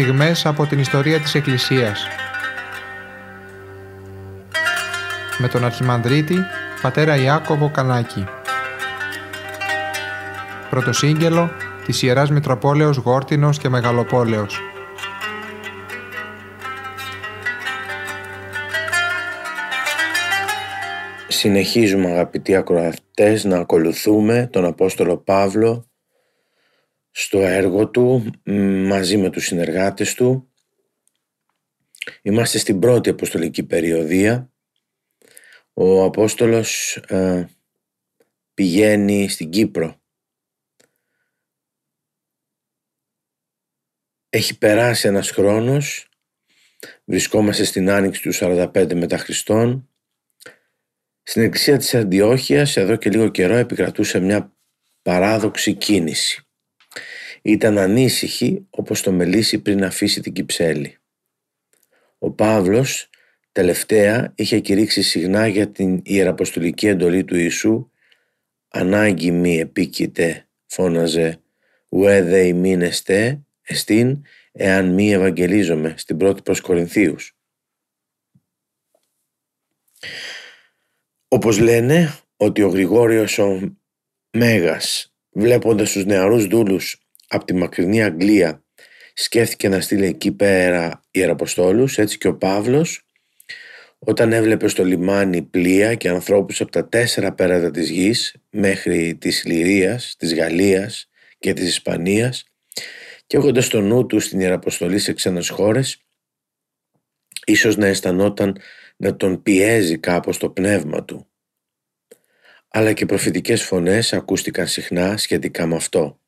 στιγμές από την ιστορία της Εκκλησίας. Με τον Αρχιμανδρίτη, πατέρα Ιάκωβο Κανάκη. Πρωτοσύγγελο της Ιεράς Μητροπόλεως Γόρτινος και Μεγαλοπόλεως. Συνεχίζουμε αγαπητοί ακροατές να ακολουθούμε τον Απόστολο Παύλο στο έργο του μαζί με τους συνεργάτες του. Είμαστε στην πρώτη αποστολική περιοδία. Ο Απόστολος ε, πηγαίνει στην Κύπρο. Έχει περάσει ένας χρόνος. Βρισκόμαστε στην άνοιξη του 45 μετά Χριστόν στην εκκλησία της Αντιόχειας εδώ και λίγο καιρό επικρατούσε μια παράδοξη κίνηση. Ήταν ανήσυχη όπως το μελίσι πριν αφήσει την Κυψέλη. Ο Παύλος τελευταία είχε κηρύξει συχνά για την ιεραποστολική εντολή του Ιησού «Ανάγκη μη επίκειται» φώναζε «Ουέδε ημίνεστε εστίν εάν μη ευαγγελίζομαι» στην πρώτη προς Κορινθίους. Όπως λένε ότι ο Γρηγόριος ο Μέγας βλέποντας τους νεαρούς δούλους από τη μακρινή Αγγλία σκέφτηκε να στείλει εκεί πέρα ιεραποστόλους έτσι και ο Παύλος όταν έβλεπε στο λιμάνι πλοία και ανθρώπους από τα τέσσερα πέρατα της γης μέχρι της Λυρίας, της Γαλλίας και της Ισπανίας και έχοντας στο νου του στην Ιεραποστολή σε ξένες χώρες ίσως να αισθανόταν να τον πιέζει κάπως το πνεύμα του. Αλλά και προφητικές φωνές ακούστηκαν συχνά σχετικά με αυτό.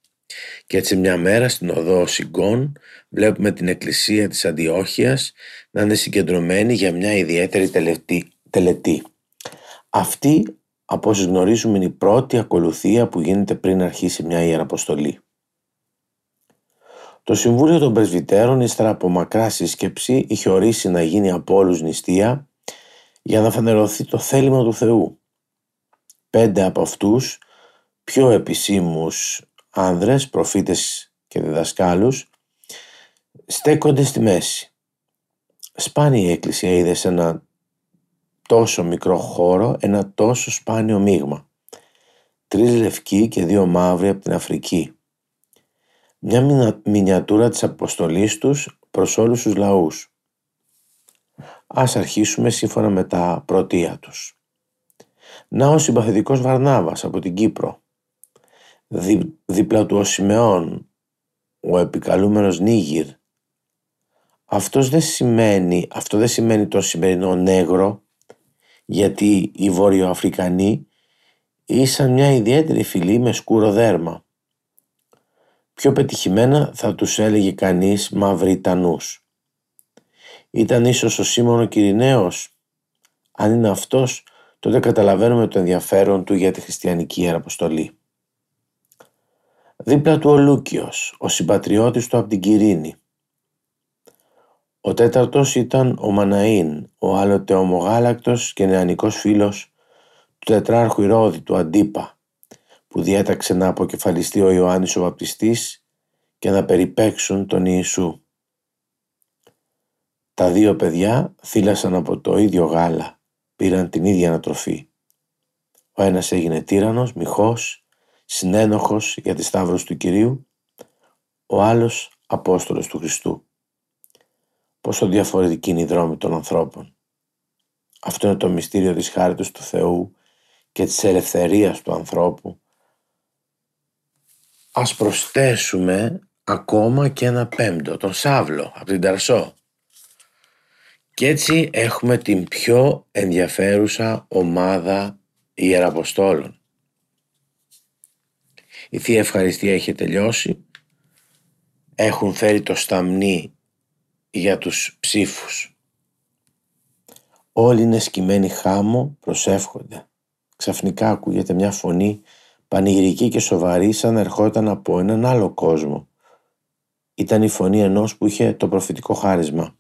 Και έτσι μια μέρα στην οδό Σιγκών βλέπουμε την εκκλησία της Αντιόχειας να είναι συγκεντρωμένη για μια ιδιαίτερη τελετή. τελετή. Αυτή από όσοι γνωρίζουμε είναι η πρώτη ακολουθία που γίνεται πριν αρχίσει μια Ιεραποστολή. Το Συμβούλιο των Πρεσβυτέρων ύστερα από μακρά σύσκεψη είχε ορίσει να γίνει από όλους νηστεία για να φανερωθεί το θέλημα του Θεού. Πέντε από αυτούς, πιο επισήμους άνδρες, προφήτες και διδασκάλους, στέκονται στη μέση. Σπάνια η Εκκλησία είδε σε ένα τόσο μικρό χώρο ένα τόσο σπάνιο μείγμα. Τρεις λευκοί και δύο μαύροι από την Αφρική. Μια μινιατούρα της αποστολής τους προς όλους τους λαούς. Ας αρχίσουμε σύμφωνα με τα πρωτεία τους. Να ο συμπαθητικός Βαρνάβας από την Κύπρο. Δι, δίπλα του ο Σιμεών, ο επικαλούμενος Νίγηρ. Αυτός δεν σημαίνει, αυτό δεν σημαίνει το σημερινό νέγρο, γιατί οι Βόρειο-Αφρικανοί ήσαν μια ιδιαίτερη φυλή με σκούρο δέρμα. Πιο πετυχημένα θα τους έλεγε κανείς Μαυριτανούς. Ήταν ίσως ο Σίμωνο Κυριναίος. Αν είναι αυτός, τότε καταλαβαίνουμε το ενδιαφέρον του για τη χριστιανική ιεραποστολή. Δίπλα του ο Λούκιος, ο συμπατριώτης του από την Κυρίνη. Ο τέταρτος ήταν ο Μαναΐν, ο άλλοτε ομογάλακτος και νεανικός φίλος του τετράρχου Ηρώδη του Αντίπα, που διέταξε να αποκεφαλιστεί ο Ιωάννης ο Βαπτιστής και να περιπέξουν τον Ιησού. Τα δύο παιδιά θύλασαν από το ίδιο γάλα, πήραν την ίδια ανατροφή. Ο ένας έγινε τύρανος, μοιχός, συνένοχος για τη σταύρωση του Κυρίου, ο άλλος Απόστολος του Χριστού. Πόσο διαφορετική είναι η δρόμη των ανθρώπων. Αυτό είναι το μυστήριο της χάριτος του Θεού και της ελευθερίας του ανθρώπου. Ας προσθέσουμε ακόμα και ένα πέμπτο, τον Σάβλο από την Ταρσό. Και έτσι έχουμε την πιο ενδιαφέρουσα ομάδα Ιεραποστόλων. Η Θεία Ευχαριστία έχει τελειώσει. Έχουν φέρει το σταμνί για τους ψήφους. Όλοι είναι σκημένοι χάμω, προσεύχονται. Ξαφνικά ακούγεται μια φωνή πανηγυρική και σοβαρή σαν ερχόταν από έναν άλλο κόσμο. Ήταν η φωνή ενός που είχε το προφητικό χάρισμα.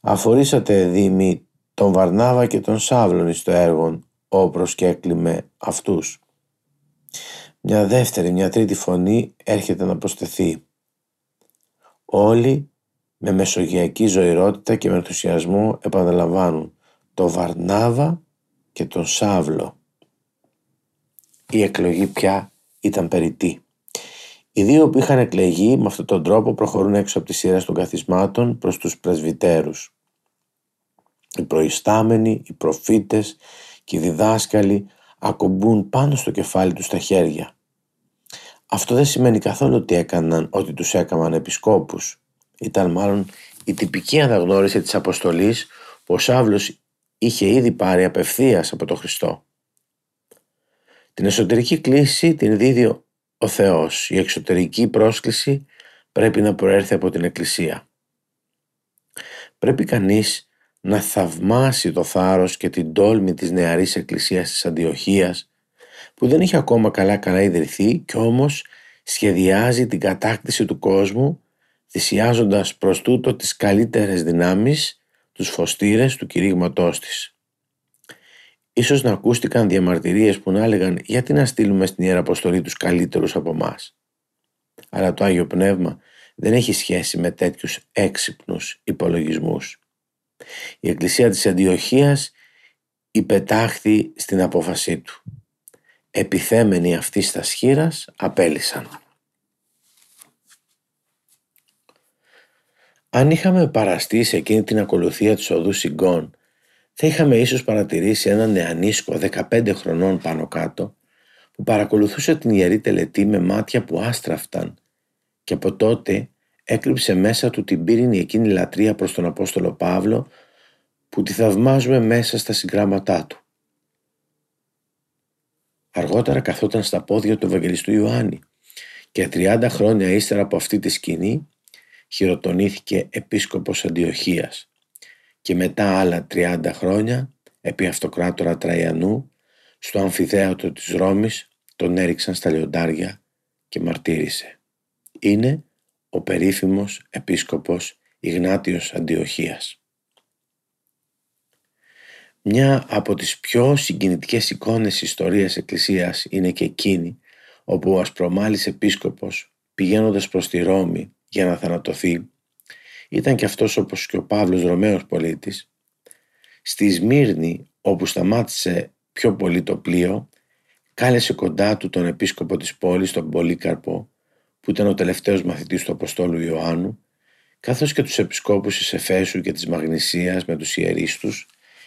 Αφορήσατε δήμη τον Βαρνάβα και τον Σάβλον στο έργο ο προσκέκλημε αυτούς. Μια δεύτερη, μια τρίτη φωνή έρχεται να προσθεθεί. Όλοι με μεσογειακή ζωηρότητα και με ενθουσιασμό επαναλαμβάνουν το Βαρνάβα και τον Σάβλο. Η εκλογή πια ήταν περιττή. Οι δύο που είχαν εκλεγεί με αυτόν τον τρόπο προχωρούν έξω από τη σειρά των καθισμάτων προς τους πρεσβυτέρους. Οι προϊστάμενοι, οι προφήτες και οι διδάσκαλοι ακομπούν πάνω στο κεφάλι τους τα χέρια. Αυτό δεν σημαίνει καθόλου ότι έκαναν ότι τους έκαναν επισκόπους. Ήταν μάλλον η τυπική αναγνώριση της αποστολής που ο Σάβλος είχε ήδη πάρει απευθείας από τον Χριστό. Την εσωτερική κλίση την δίδει ο Θεός. Η εξωτερική πρόσκληση πρέπει να προέρθει από την Εκκλησία. Πρέπει κανείς να θαυμάσει το θάρρος και την τόλμη της νεαρής Εκκλησίας της Αντιοχίας που δεν είχε ακόμα καλά καλά ιδρυθεί και όμως σχεδιάζει την κατάκτηση του κόσμου θυσιάζοντας προς τούτο τις καλύτερες δυνάμεις, τους φωστήρες του κηρύγματός της. Ίσως να ακούστηκαν διαμαρτυρίες που να έλεγαν γιατί να στείλουμε στην Ιεραποστολή τους καλύτερους από εμάς; Αλλά το Άγιο Πνεύμα δεν έχει σχέση με τέτοιους έξυπνους υπολογισμούς. Η Εκκλησία της Αντιοχίας υπετάχθη στην απόφασή του. Επιθέμενοι αυτοί στα σχήρας απέλησαν. Αν είχαμε παραστεί σε εκείνη την ακολουθία της οδού Σιγκών, θα είχαμε ίσως παρατηρήσει έναν νεανίσκο 15 χρονών πάνω κάτω, που παρακολουθούσε την Ιερή Τελετή με μάτια που άστραφταν και από τότε έκρυψε μέσα του την πύρινη εκείνη λατρεία προς τον Απόστολο Παύλο που τη θαυμάζουμε μέσα στα συγγράμματά του. Αργότερα καθόταν στα πόδια του Ευαγγελιστού Ιωάννη και 30 χρόνια ύστερα από αυτή τη σκηνή χειροτονήθηκε επίσκοπος Αντιοχίας και μετά άλλα 30 χρόνια επί αυτοκράτορα Τραϊανού στο αμφιδέατο της Ρώμης τον έριξαν στα λιοντάρια και μαρτύρησε. Είναι ο περίφημος επίσκοπος Ιγνάτιος Αντιοχίας. Μια από τις πιο συγκινητικές εικόνες ιστορίας Εκκλησίας είναι και εκείνη όπου ο ασπρομάλης επίσκοπος πηγαίνοντας προς τη Ρώμη για να θανατωθεί ήταν και αυτός όπως και ο Παύλος Ρωμαίος πολίτης. Στη Σμύρνη όπου σταμάτησε πιο πολύ το πλοίο κάλεσε κοντά του τον επίσκοπο της πόλης τον Πολύκαρπο που ήταν ο τελευταίος μαθητής του Αποστόλου Ιωάννου καθώς και τους επισκόπους της Εφέσου και της Μαγνησίας με τους ιερείς τους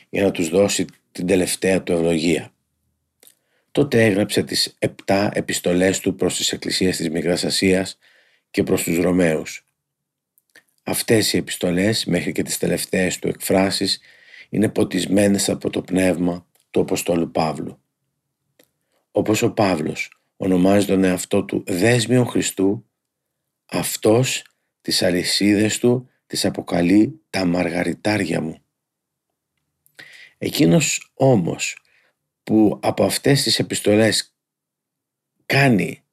για να τους δώσει την τελευταία του ευλογία. Τότε έγραψε τις επτά επιστολές του προς τις εκκλησίες της Μικράς Ασίας και προς τους Ρωμαίους. Αυτές οι επιστολές μέχρι και τις τελευταίες του εκφράσεις είναι ποτισμένες από το πνεύμα του Αποστόλου Παύλου. Όπως ο Παύλος ονομάζει τον εαυτό του δέσμιο Χριστού, αυτός τις αλυσίδες του τις αποκαλεί τα μαργαριτάρια μου. Εκείνος όμως που από αυτές τις επιστολές κάνει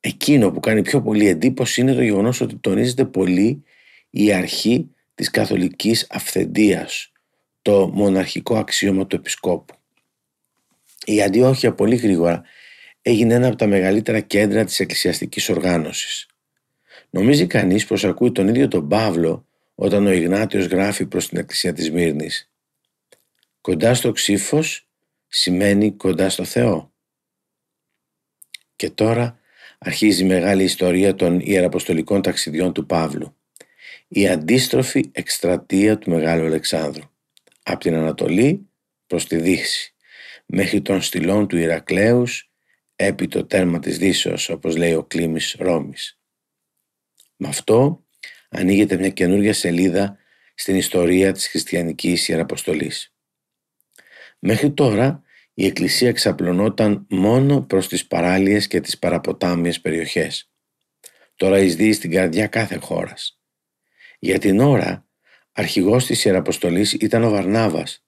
εκείνο που κάνει πιο πολύ εντύπωση είναι το γεγονός ότι τονίζεται πολύ η αρχή της καθολικής αυθεντίας, το μοναρχικό αξίωμα του επισκόπου. Η Αντιόχεια πολύ γρήγορα έγινε ένα από τα μεγαλύτερα κέντρα της εκκλησιαστικής οργάνωσης. Νομίζει κανείς πως ακούει τον ίδιο τον Παύλο όταν ο Ιγνάτιος γράφει προς την εκκλησία της Μύρνης. Κοντά στο ξύφος σημαίνει κοντά στο Θεό. Και τώρα αρχίζει η μεγάλη ιστορία των ιεραποστολικών ταξιδιών του Παύλου. Η αντίστροφη εκστρατεία του Μεγάλου Αλεξάνδρου. Από την Ανατολή προς τη Δύση, μέχρι των στυλών του Ηρακλέους, επί το τέρμα της Δύσεως, όπως λέει ο Κλήμης Ρώμης. Με αυτό ανοίγεται μια καινούργια σελίδα στην ιστορία της χριστιανικής ιεραποστολής. Μέχρι τώρα η Εκκλησία εξαπλωνόταν μόνο προς τις παράλιες και τις παραποτάμιες περιοχές. Τώρα εισδύει στην καρδιά κάθε χώρας. Για την ώρα, αρχηγός της Ιεραποστολής ήταν ο Βαρνάβας.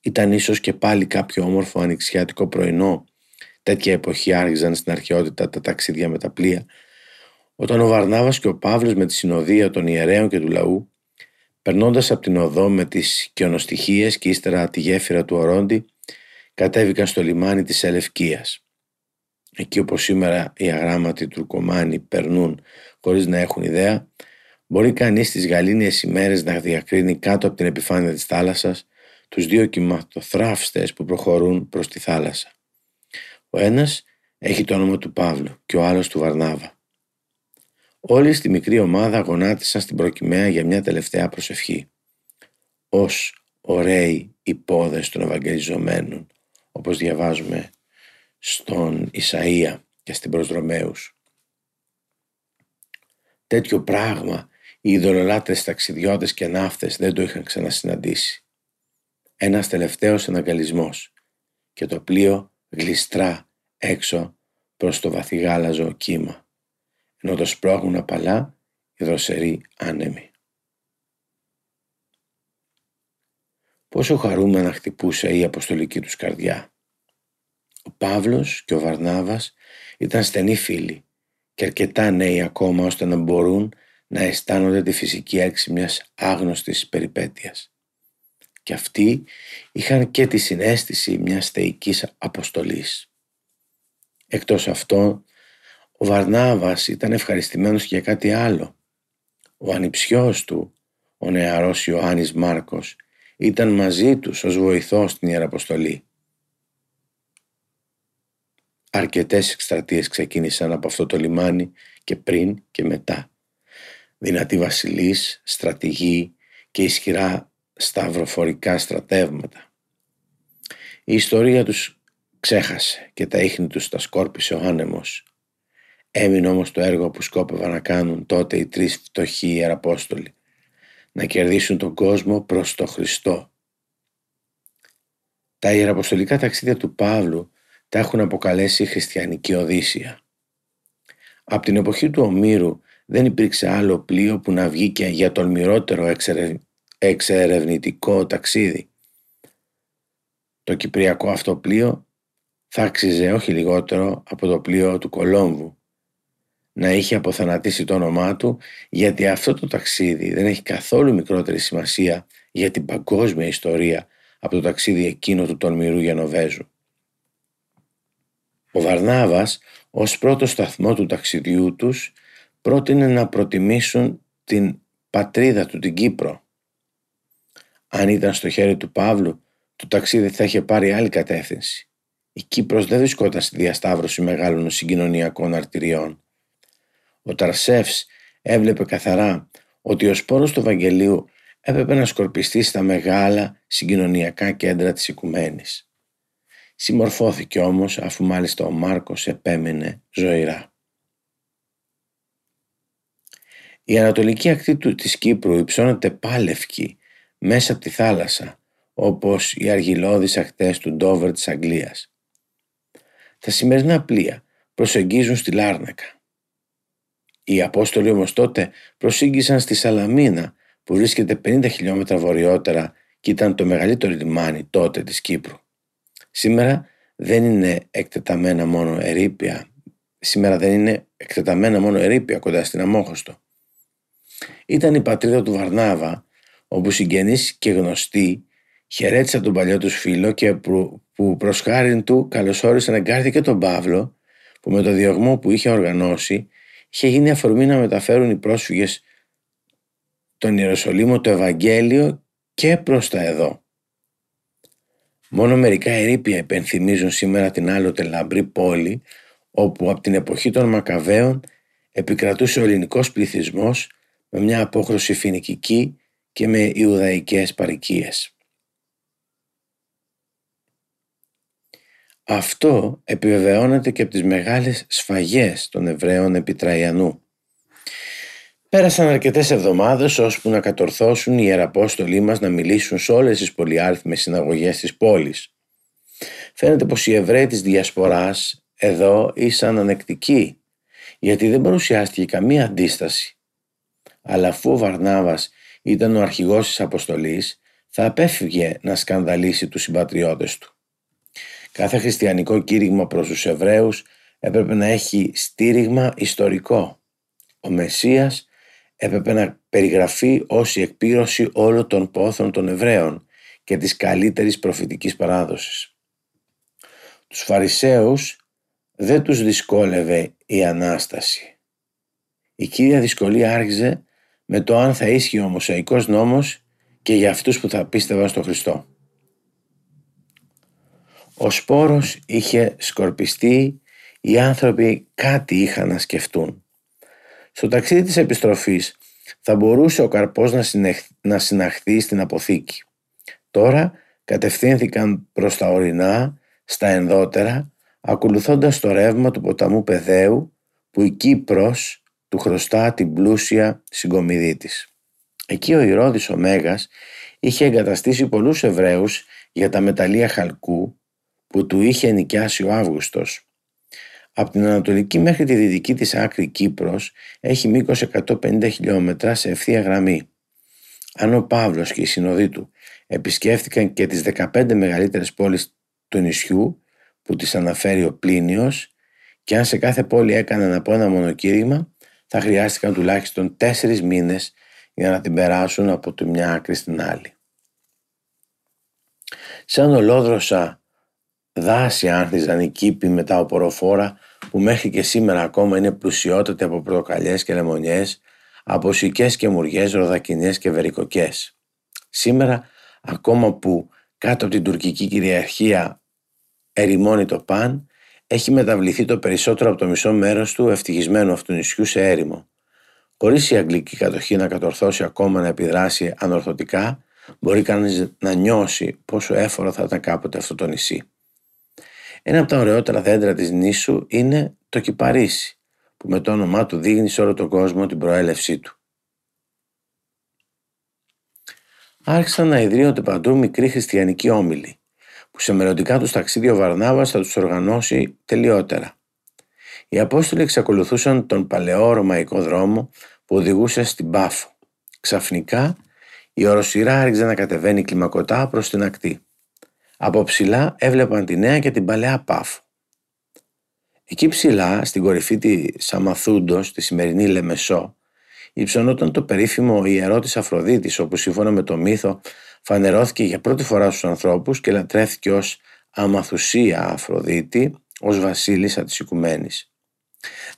Ήταν ίσως και πάλι κάποιο όμορφο ανοιξιάτικο πρωινό. Τέτοια εποχή άρχιζαν στην αρχαιότητα τα ταξίδια με τα πλοία. Όταν ο Βαρνάβας και ο Παύλος με τη συνοδεία των ιερέων και του λαού Περνώντας από την οδό με τις κοιονοστοιχίες και ύστερα τη γέφυρα του Ορόντι, κατέβηκαν στο λιμάνι της Ελευκίας. Εκεί όπως σήμερα οι αγράμματοι τουρκομάνοι περνούν χωρίς να έχουν ιδέα, μπορεί κανείς στις γαλήνιες ημέρες να διακρίνει κάτω από την επιφάνεια της θάλασσας τους δύο κυματοθράφστες που προχωρούν προς τη θάλασσα. Ο ένας έχει το όνομα του Παύλου και ο άλλος του Βαρνάβα. Όλοι στη μικρή ομάδα γονάτισαν στην προκυμαία για μια τελευταία προσευχή. Ως ωραίοι οι πόδες των Ευαγγελιζομένων, όπως διαβάζουμε στον Ισαΐα και στην Προσδρομέους. Τέτοιο πράγμα οι ειδωλολάτρες ταξιδιώτες και ναύτες δεν το είχαν ξανασυναντήσει. Ένας τελευταίος αναγκαλισμός και το πλοίο γλιστρά έξω προς το βαθυγάλαζο κύμα, ενώ το σπρώχνουν απαλά οι δροσεροί άνεμοι. Πόσο χαρούμενα χτυπούσε η αποστολική τους καρδιά. Ο Παύλος και ο Βαρνάβας ήταν στενοί φίλοι και αρκετά νέοι ακόμα ώστε να μπορούν να αισθάνονται τη φυσική έξι μιας άγνωστης περιπέτειας. Και αυτοί είχαν και τη συνέστηση μιας θεϊκής αποστολής. Εκτός αυτό, ο Βαρνάβας ήταν ευχαριστημένος και για κάτι άλλο. Ο ανιψιός του, ο νεαρός Ιωάννης Μάρκος, ήταν μαζί τους ως βοηθός στην Ιεραποστολή. Αρκετές εκστρατείες ξεκίνησαν από αυτό το λιμάνι και πριν και μετά. Δυνατοί βασιλείς, στρατηγοί και ισχυρά σταυροφορικά στρατεύματα. Η ιστορία τους ξέχασε και τα ίχνη τους τα σκόρπισε ο άνεμος. Έμεινε όμως το έργο που σκόπευαν να κάνουν τότε οι τρεις φτωχοί ιεραπόστολοι. Να κερδίσουν τον κόσμο προς το Χριστό. Τα ιεραποστολικά ταξίδια του Παύλου τα έχουν αποκαλέσει χριστιανική οδύσσια. Από την εποχή του Ομήρου δεν υπήρξε άλλο πλοίο που να βγήκε για τολμηρότερο εξερευνητικό ταξίδι. Το κυπριακό αυτό πλοίο θα άξιζε όχι λιγότερο από το πλοίο του Κολόμβου να είχε αποθανατήσει το όνομά του γιατί αυτό το ταξίδι δεν έχει καθόλου μικρότερη σημασία για την παγκόσμια ιστορία από το ταξίδι εκείνο του τολμηρού Γενοβέζου. Ο Βαρνάβας ως πρώτο σταθμό του ταξιδιού τους πρότεινε να προτιμήσουν την πατρίδα του την Κύπρο. Αν ήταν στο χέρι του Παύλου το ταξίδι θα είχε πάρει άλλη κατεύθυνση. Η Κύπρος δεν βρισκόταν στη διασταύρωση μεγάλων συγκοινωνιακών αρτηριών. Ο Ταρσεύς έβλεπε καθαρά ότι ο σπόρος του Βαγγελίου έπρεπε να σκορπιστεί στα μεγάλα συγκοινωνιακά κέντρα της οικουμένης. Συμμορφώθηκε όμως αφού μάλιστα ο Μάρκος επέμενε ζωηρά. Η ανατολική ακτή του, της Κύπρου υψώνεται πάλευκη μέσα από τη θάλασσα όπως οι αργυλώδεις ακτές του Ντόβερ της Αγγλίας. Τα σημερινά πλοία προσεγγίζουν στη Λάρνακα. Οι Απόστολοι όμως τότε προσήγγισαν στη Σαλαμίνα που βρίσκεται 50 χιλιόμετρα βορειότερα και ήταν το μεγαλύτερο λιμάνι τότε της Κύπρου. Σήμερα δεν είναι εκτεταμένα μόνο ερήπια. Σήμερα δεν είναι εκτεταμένα μόνο ερήπια κοντά στην Αμόχωστο. Ήταν η πατρίδα του Βαρνάβα, όπου συγγενείς και γνωστοί χαιρέτησαν τον παλιό τους φίλο και που προς χάριν του καλωσόρισαν εγκάρδι και τον Παύλο, που με το διωγμό που είχε οργανώσει είχε γίνει αφορμή να μεταφέρουν οι πρόσφυγες τον Ιεροσολύμο το Ευαγγέλιο και προς τα εδώ. Μόνο μερικά ερήπια υπενθυμίζουν σήμερα την άλλοτε λαμπρή πόλη όπου από την εποχή των Μακαβαίων επικρατούσε ο ελληνικός πληθυσμός με μια απόχρωση φινικική και με Ιουδαϊκές παρικίες. Αυτό επιβεβαιώνεται και από τις μεγάλες σφαγές των Εβραίων επί Τραϊανού. Πέρασαν αρκετές εβδομάδες ώσπου να κατορθώσουν οι ιεραπόστολοι μας να μιλήσουν σε όλες τις πολυάριθμες συναγωγές της πόλης. Φαίνεται πως οι Εβραίοι της Διασποράς εδώ ήσαν ανεκτικοί, γιατί δεν παρουσιάστηκε καμία αντίσταση. Αλλά αφού ο Βαρνάβας ήταν ο αρχηγός της αποστολής, θα απέφυγε να σκανδαλίσει τους συμπατριώτες του. Κάθε χριστιανικό κήρυγμα προς τους Εβραίους έπρεπε να έχει στήριγμα ιστορικό. Ο Μεσσίας έπρεπε να περιγραφεί ως η εκπήρωση όλων των πόθων των Εβραίων και της καλύτερης προφητικής παράδοσης. Τους Φαρισαίους δεν τους δυσκόλευε η Ανάσταση. Η κύρια δυσκολία άρχιζε με το αν θα ίσχυε ο Μωσαϊκός νόμος και για αυτούς που θα πίστευαν στο Χριστό. Ο σπόρος είχε σκορπιστεί, οι άνθρωποι κάτι είχαν να σκεφτούν. Στο ταξίδι της επιστροφής θα μπορούσε ο καρπός να, να συναχθεί στην αποθήκη. Τώρα κατευθύνθηκαν προς τα ορεινά, στα ενδότερα, ακολουθώντας το ρεύμα του ποταμού Πεδαίου που η Κύπρος του χρωστά την πλούσια συγκομιδή της. Εκεί ο Ηρώδης ο Μέγας είχε εγκαταστήσει πολλούς Εβραίους για τα μεταλλεία χαλκού που του είχε νοικιάσει ο Αύγουστος. Από την ανατολική μέχρι τη δυτική της άκρη Κύπρος έχει μήκος 150 χιλιόμετρα σε ευθεία γραμμή. Αν ο Παύλος και οι συνοδοί του επισκέφθηκαν και τις 15 μεγαλύτερες πόλεις του νησιού που τις αναφέρει ο Πλίνιος και αν σε κάθε πόλη έκαναν από ένα μονοκήρυγμα θα χρειάστηκαν τουλάχιστον τέσσερις μήνες για να την περάσουν από τη μια άκρη στην άλλη. Σαν ολόδροσα δάση άνθιζαν οι κήποι μετά οποροφόρα που μέχρι και σήμερα ακόμα είναι πλουσιότατοι από πρωτοκαλιές και λεμονιές, από σικές και μουριές, ροδακινιές και βερικοκές. Σήμερα, ακόμα που κάτω από την τουρκική κυριαρχία ερημώνει το παν, έχει μεταβληθεί το περισσότερο από το μισό μέρος του ευτυχισμένου αυτού νησιού σε έρημο. Χωρίς η αγγλική κατοχή να κατορθώσει ακόμα να επιδράσει ανορθωτικά, μπορεί κανείς να νιώσει πόσο έφορο θα ήταν κάποτε αυτό το νησί. Ένα από τα ωραιότερα δέντρα της νήσου είναι το κυπαρίσι, που με το όνομά του δείχνει σε όλο τον κόσμο την προέλευσή του. Άρχισαν να ιδρύονται παντού μικροί χριστιανικοί όμιλοι, που σε μελλοντικά τους ταξίδια ο Βαρνάβας θα τους οργανώσει τελειότερα. Οι Απόστολοι εξακολουθούσαν τον παλαιό ρωμαϊκό δρόμο που οδηγούσε στην Πάφο. Ξαφνικά η οροσυρά άρχιζε να κατεβαίνει κλιμακωτά προς την ακτή. Από ψηλά έβλεπαν τη νέα και την παλαιά Πάφο. Εκεί ψηλά, στην κορυφή της Αμαθούντος, τη σημερινή Λεμεσό, υψωνόταν το περίφημο ιερό της Αφροδίτης, όπου σύμφωνα με το μύθο φανερώθηκε για πρώτη φορά στους ανθρώπους και λατρεύτηκε ως Αμαθουσία Αφροδίτη, ως βασίλισσα της Οικουμένης.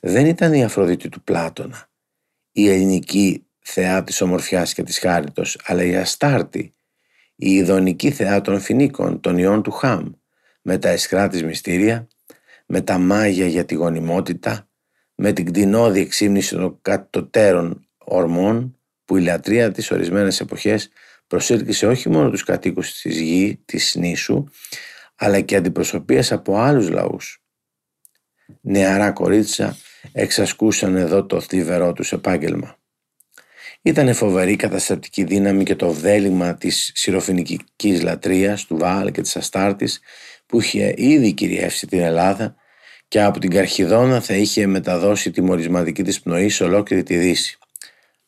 Δεν ήταν η Αφροδίτη του Πλάτωνα, η ελληνική θεά της ομορφιάς και της χάριτος, αλλά η Αστάρτη, η ειδονική θεά των φινίκων, των ιών του Χαμ, με τα εσχρά της μυστήρια, με τα μάγια για τη γονιμότητα, με την κτηνόδη εξήμνηση των κατωτέρων ορμών, που η λατρεία της ορισμένες εποχές προσέλκυσε όχι μόνο τους κατοίκους της γη, της νήσου, αλλά και αντιπροσωπείες από άλλους λαούς. Νεαρά κορίτσια εξασκούσαν εδώ το θλιβερό τους επάγγελμα. Ήταν φοβερή καταστατική δύναμη και το βδέλημα της συροφινικής λατρείας του Βάλ και της Αστάρτης που είχε ήδη κυριεύσει την Ελλάδα και από την Καρχιδόνα θα είχε μεταδώσει τη μορισματική της πνοή σε ολόκληρη τη Δύση.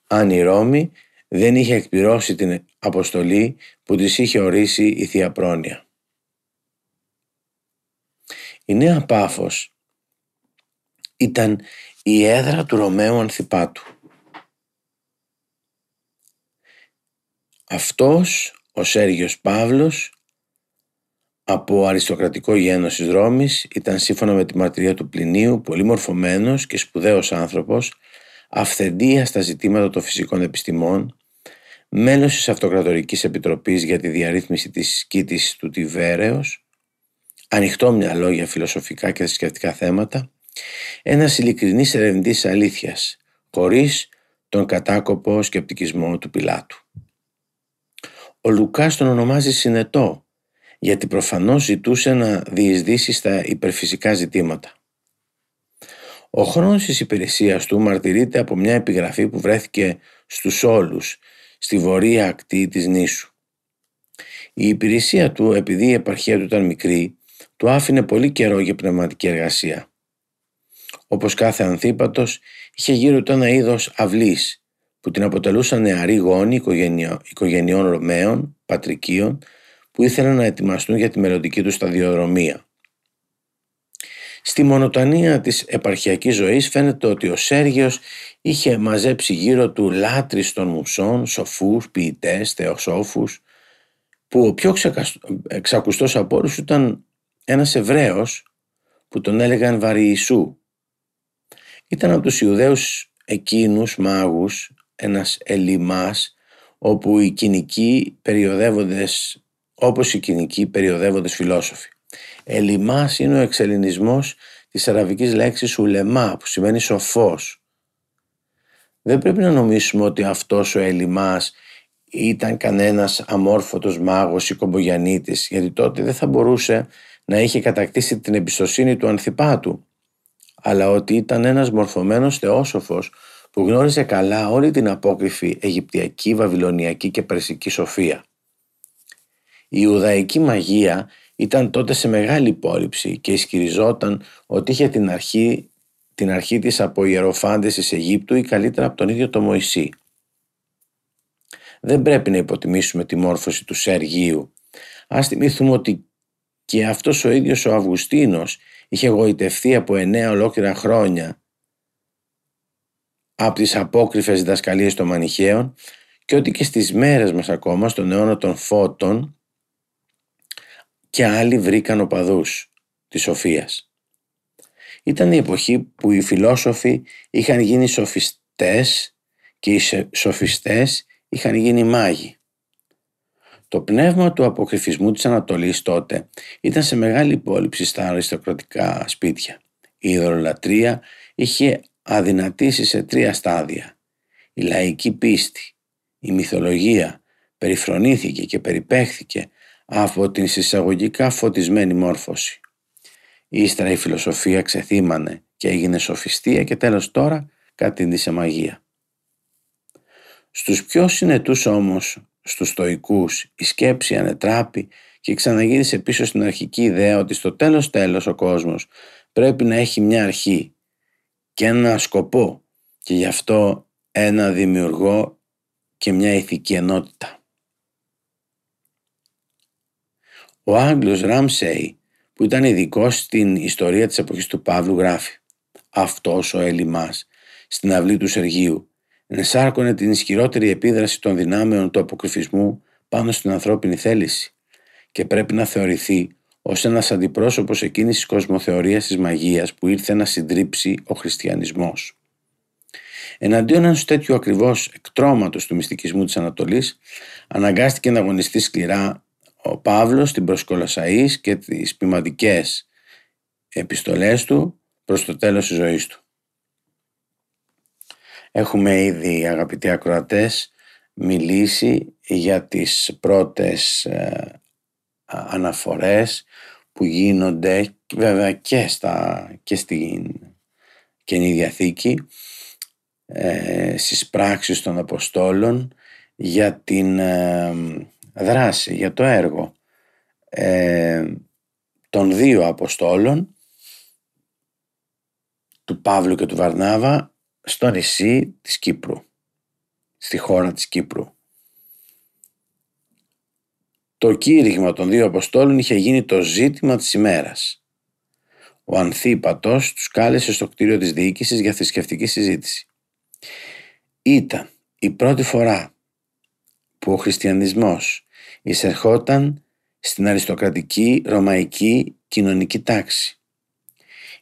Αν η Ρώμη δεν είχε εκπληρώσει την αποστολή που της είχε ορίσει η Θεία Πρόνοια. Η Νέα Πάφος ήταν η έδρα του Ρωμαίου Ανθιπάτου. Αυτός, ο Σέργιος Παύλος, από αριστοκρατικό γένος της Ρώμης, ήταν σύμφωνα με τη μαρτυρία του Πλινίου πολύ μορφωμένος και σπουδαίος άνθρωπος, αυθεντία στα ζητήματα των φυσικών επιστημών, μέλος της Αυτοκρατορικής Επιτροπής για τη διαρρύθμιση της σκήτης του Τιβέρεως, ανοιχτό μυαλό για φιλοσοφικά και θρησκευτικά θέματα, ένας ειλικρινής ερευνητής αλήθειας, χωρίς τον κατάκοπο σκεπτικισμό του Πιλάτου. Ο Λουκάς τον ονομάζει συνετό, γιατί προφανώς ζητούσε να διεισδύσει στα υπερφυσικά ζητήματα. Ο χρόνος της υπηρεσίας του μαρτυρείται από μια επιγραφή που βρέθηκε στους όλους στη βορεία ακτή της νήσου. Η υπηρεσία του, επειδή η επαρχία του ήταν μικρή, του άφηνε πολύ καιρό για πνευματική εργασία. Όπως κάθε ανθίπατος, είχε γύρω του ένα είδος αυλής, που την αποτελούσαν νεαροί γόνοι οικογενειών Ρωμαίων, πατρικίων, που ήθελαν να ετοιμαστούν για τη μελλοντική τους σταδιοδρομία. Στη μονοτανία της επαρχιακής ζωής φαίνεται ότι ο Σέργιος είχε μαζέψει γύρω του λάτρεις των μουσών, σοφούς, ποιητές, θεοσόφους, που ο πιο εξακουστός από όλους ήταν ένας Εβραίος που τον έλεγαν Βαριησού. Ήταν από τους Ιουδαίους εκείνους μάγους, ένας ελιμάς, όπου οι κοινικοί περιοδεύοντες, όπως οι κοινικοί περιοδεύοντες φιλόσοφοι. Ελιμάς είναι ο εξελινισμός της αραβικής λέξης ουλεμά που σημαίνει σοφός. Δεν πρέπει να νομίσουμε ότι αυτός ο Ελιμάς ήταν κανένας αμόρφωτος μάγος ή κομπογιανίτης γιατί τότε δεν θα μπορούσε να είχε κατακτήσει την εμπιστοσύνη του Ανθιπάτου αλλά ότι ήταν ένας μορφωμένος θεόσοφος που γνώριζε καλά όλη την απόκριφη Αιγυπτιακή, Βαβυλωνιακή και Περσική σοφία. Η Ιουδαϊκή μαγεία ήταν τότε σε μεγάλη υπόλοιψη και ισχυριζόταν ότι είχε την αρχή, την αρχή της από ιεροφάντες της Αιγύπτου ή καλύτερα από τον ίδιο το Μωυσή. Δεν πρέπει να υποτιμήσουμε τη μόρφωση του Σεργίου. Ας θυμηθούμε ότι και αυτός ο ίδιος ο Αυγουστίνος είχε γοητευτεί από εννέα ολόκληρα χρόνια από τις απόκριφες διδασκαλίες των Μανιχαίων και ότι και στις μέρες μας ακόμα στον αιώνα των φώτων και άλλοι βρήκαν οπαδούς της σοφίας. Ήταν η εποχή που οι φιλόσοφοι είχαν γίνει σοφιστές και οι σοφιστές είχαν γίνει μάγοι. Το πνεύμα του αποκρυφισμού της Ανατολής τότε ήταν σε μεγάλη υπόλοιψη στα αριστοκρατικά σπίτια. Η ιδωλολατρεία είχε αδυνατήσει σε τρία στάδια. Η λαϊκή πίστη, η μυθολογία περιφρονήθηκε και περιπέχθηκε από την συσσαγωγικά φωτισμένη μόρφωση. Ύστερα η φιλοσοφία ξεθύμανε και έγινε σοφιστία και τέλος τώρα κατήντησε μαγεία. Στους πιο συνετούς όμως, στους στοικούς, η σκέψη ανετράπη και ξαναγύρισε πίσω στην αρχική ιδέα ότι στο τέλος τέλος ο κόσμος πρέπει να έχει μια αρχή και ένα σκοπό και γι' αυτό ένα δημιουργό και μια ηθική ενότητα. Ο Άγγλος Ράμσεϊ που ήταν ειδικό στην ιστορία της εποχής του Παύλου γράφει «Αυτός ο Έλλημας στην αυλή του Σεργίου ενσάρκωνε την ισχυρότερη επίδραση των δυνάμεων του αποκρυφισμού πάνω στην ανθρώπινη θέληση και πρέπει να θεωρηθεί ως ένας αντιπρόσωπος εκείνης της κοσμοθεωρίας της μαγείας που ήρθε να συντρίψει ο χριστιανισμός. Εναντίον ενός τέτοιου ακριβώς εκτρώματος του μυστικισμού της Ανατολής αναγκάστηκε να αγωνιστεί σκληρά ο Παύλος στην προσκολασαΐς και τις ποιηματικές επιστολές του προς το τέλος της ζωής του. Έχουμε ήδη αγαπητοί ακροατές μιλήσει για τις πρώτες ε, αναφορές που γίνονται βέβαια και, στα, και στην Καινή Διαθήκη ε, στις πράξεις των Αποστόλων για την ε, δράση, για το έργο ε, των δύο Αποστόλων του Παύλου και του Βαρνάβα στο νησί της Κύπρου, στη χώρα της Κύπρου. Το κήρυγμα των δύο Αποστόλων είχε γίνει το ζήτημα της ημέρας. Ο Ανθίπατος τους κάλεσε στο κτίριο της διοίκησης για θρησκευτική συζήτηση. Ήταν η πρώτη φορά που ο χριστιανισμός εισερχόταν στην αριστοκρατική ρωμαϊκή κοινωνική τάξη.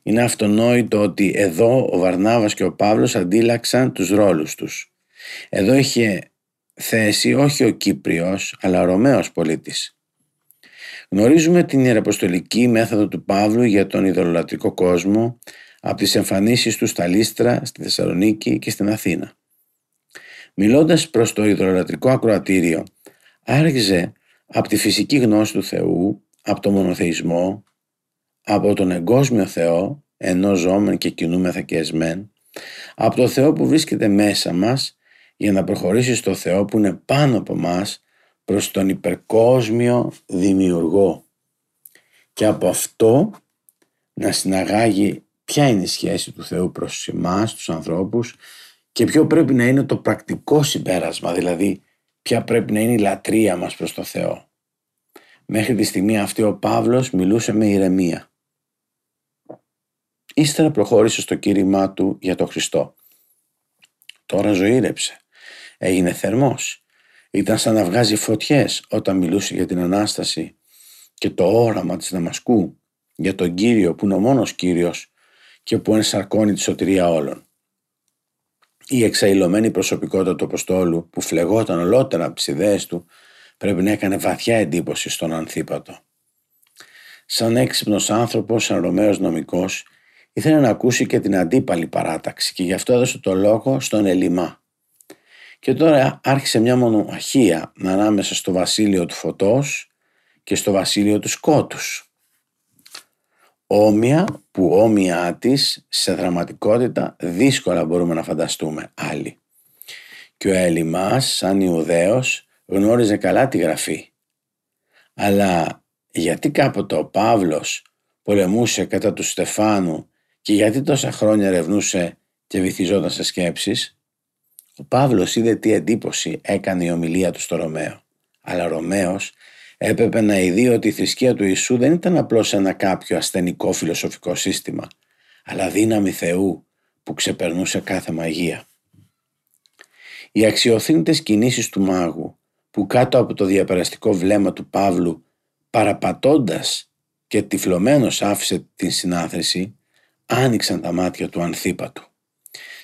Είναι αυτονόητο ότι εδώ ο Βαρνάβας και ο Παύλος αντίλαξαν τους ρόλους τους. Εδώ είχε θέση όχι ο Κύπριος αλλά ο Ρωμαίος πολίτης. Γνωρίζουμε την ιεραποστολική μέθοδο του Παύλου για τον ιδωλολατρικό κόσμο από τις εμφανίσεις του στα Λίστρα, στη Θεσσαλονίκη και στην Αθήνα. Μιλώντας προς το ιδωλολατρικό ακροατήριο, άρχιζε από τη φυσική γνώση του Θεού, από το μονοθεϊσμό, από τον εγκόσμιο Θεό, ενώ ζώμεν και κινούμεθα και εσμέν, από το Θεό που βρίσκεται μέσα μας για να προχωρήσεις στο Θεό που είναι πάνω από μας προς τον υπερκόσμιο δημιουργό και από αυτό να συναγάγει ποια είναι η σχέση του Θεού προς εμάς, τους ανθρώπους και ποιο πρέπει να είναι το πρακτικό συμπέρασμα, δηλαδή ποια πρέπει να είναι η λατρεία μας προς το Θεό. Μέχρι τη στιγμή αυτή ο Παύλος μιλούσε με ηρεμία. Ύστερα προχώρησε στο κήρυμά του για το Χριστό. Τώρα ζωήρεψε έγινε θερμός. Ήταν σαν να βγάζει φωτιές όταν μιλούσε για την Ανάσταση και το όραμα της Δαμασκού για τον Κύριο που είναι ο μόνος Κύριος και που ενσαρκώνει τη σωτηρία όλων. η εξαϊλωμένη προσωπικότητα του Αποστόλου που φλεγόταν ολότερα από τις ιδέες του πρέπει να έκανε βαθιά εντύπωση στον Ανθίπατο. Σαν έξυπνος άνθρωπος, σαν Ρωμαίος νομικός, ήθελε να ακούσει και την αντίπαλη παράταξη και γι' αυτό έδωσε το λόγο στον Ελιμά. Και τώρα άρχισε μια μονομαχία ανάμεσα στο βασίλειο του φωτός και στο βασίλειο του σκότους. Όμοια που όμοιά της σε δραματικότητα δύσκολα μπορούμε να φανταστούμε άλλοι. Και ο Ελιμάς σαν Ιουδαίος γνώριζε καλά τη γραφή. Αλλά γιατί κάποτε ο Παύλος πολεμούσε κατά του Στεφάνου και γιατί τόσα χρόνια ερευνούσε και βυθιζόταν σε σκέψεις; Ο Παύλος είδε τι εντύπωση έκανε η ομιλία του στο Ρωμαίο. Αλλά ο Ρωμαίος έπρεπε να ειδεί ότι η θρησκεία του Ιησού δεν ήταν απλώς ένα κάποιο ασθενικό φιλοσοφικό σύστημα, αλλά δύναμη Θεού που ξεπερνούσε κάθε μαγεία. Οι αξιοθύνητες κινήσεις του μάγου που κάτω από το διαπεραστικό βλέμμα του Παύλου παραπατώντας και τυφλωμένος άφησε την συνάθρηση άνοιξαν τα μάτια του ανθίπατου.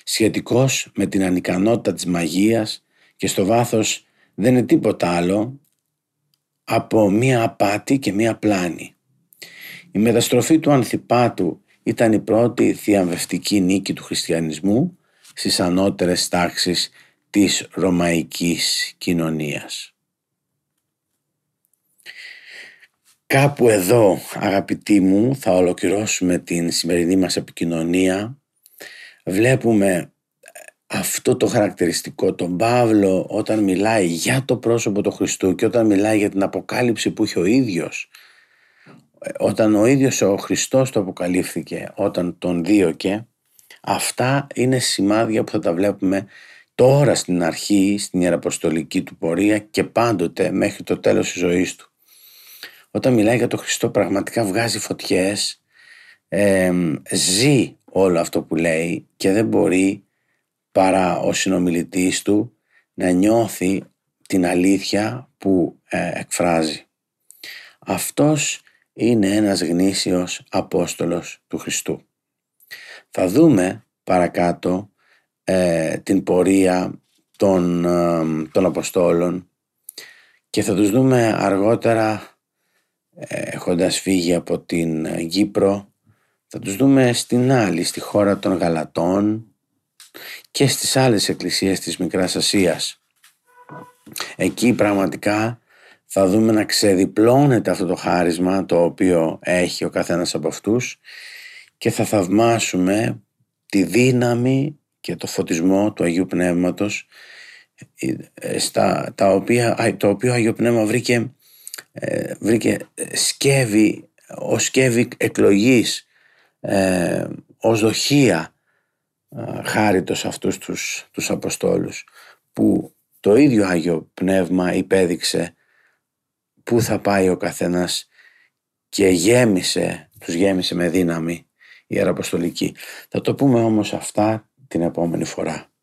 Σχετικός με την ανικανότητα της μαγείας και στο βάθος δεν είναι τίποτα άλλο από μία απάτη και μία πλάνη. Η μεταστροφή του ανθιπάτου ήταν η πρώτη θιαμβευτική νίκη του χριστιανισμού στις ανώτερες τάξεις της ρωμαϊκής κοινωνίας. Κάπου εδώ αγαπητοί μου θα ολοκληρώσουμε την σημερινή μας επικοινωνία. Βλέπουμε αυτό το χαρακτηριστικό, τον Παύλο όταν μιλάει για το πρόσωπο του Χριστού και όταν μιλάει για την αποκάλυψη που είχε ο ίδιος όταν ο ίδιος ο Χριστός το αποκαλύφθηκε, όταν τον δίωκε αυτά είναι σημάδια που θα τα βλέπουμε τώρα στην αρχή, στην Ιεραποστολική του πορεία και πάντοτε μέχρι το τέλος της ζωής του. Όταν μιλάει για τον Χριστό πραγματικά βγάζει φωτιές, ζει όλο αυτό που λέει και δεν μπορεί παρά ο συνομιλητής του να νιώθει την αλήθεια που ε, εκφράζει. Αυτός είναι ένας γνήσιος Απόστολος του Χριστού. Θα δούμε παρακάτω ε, την πορεία των, ε, των Αποστόλων και θα τους δούμε αργότερα έχοντας φύγει από την Κύπρο θα τους δούμε στην άλλη, στη χώρα των Γαλατών και στις άλλες εκκλησίες της Μικράς Ασίας. Εκεί πραγματικά θα δούμε να ξεδιπλώνεται αυτό το χάρισμα το οποίο έχει ο καθένας από αυτούς και θα θαυμάσουμε τη δύναμη και το φωτισμό του Αγίου Πνεύματος ε, στα, τα οποία, το οποίο ο Αγίου Πνεύμα βρήκε ε, βρήκε ε, σκεύη, ο σκεύη εκλογής ε, ως δοχεία ε, χάριτος αυτούς τους, τους Αποστόλους που το ίδιο Άγιο Πνεύμα υπέδειξε πού θα πάει ο καθένας και γέμισε, τους γέμισε με δύναμη η Ιεραποστολική. Θα το πούμε όμως αυτά την επόμενη φορά.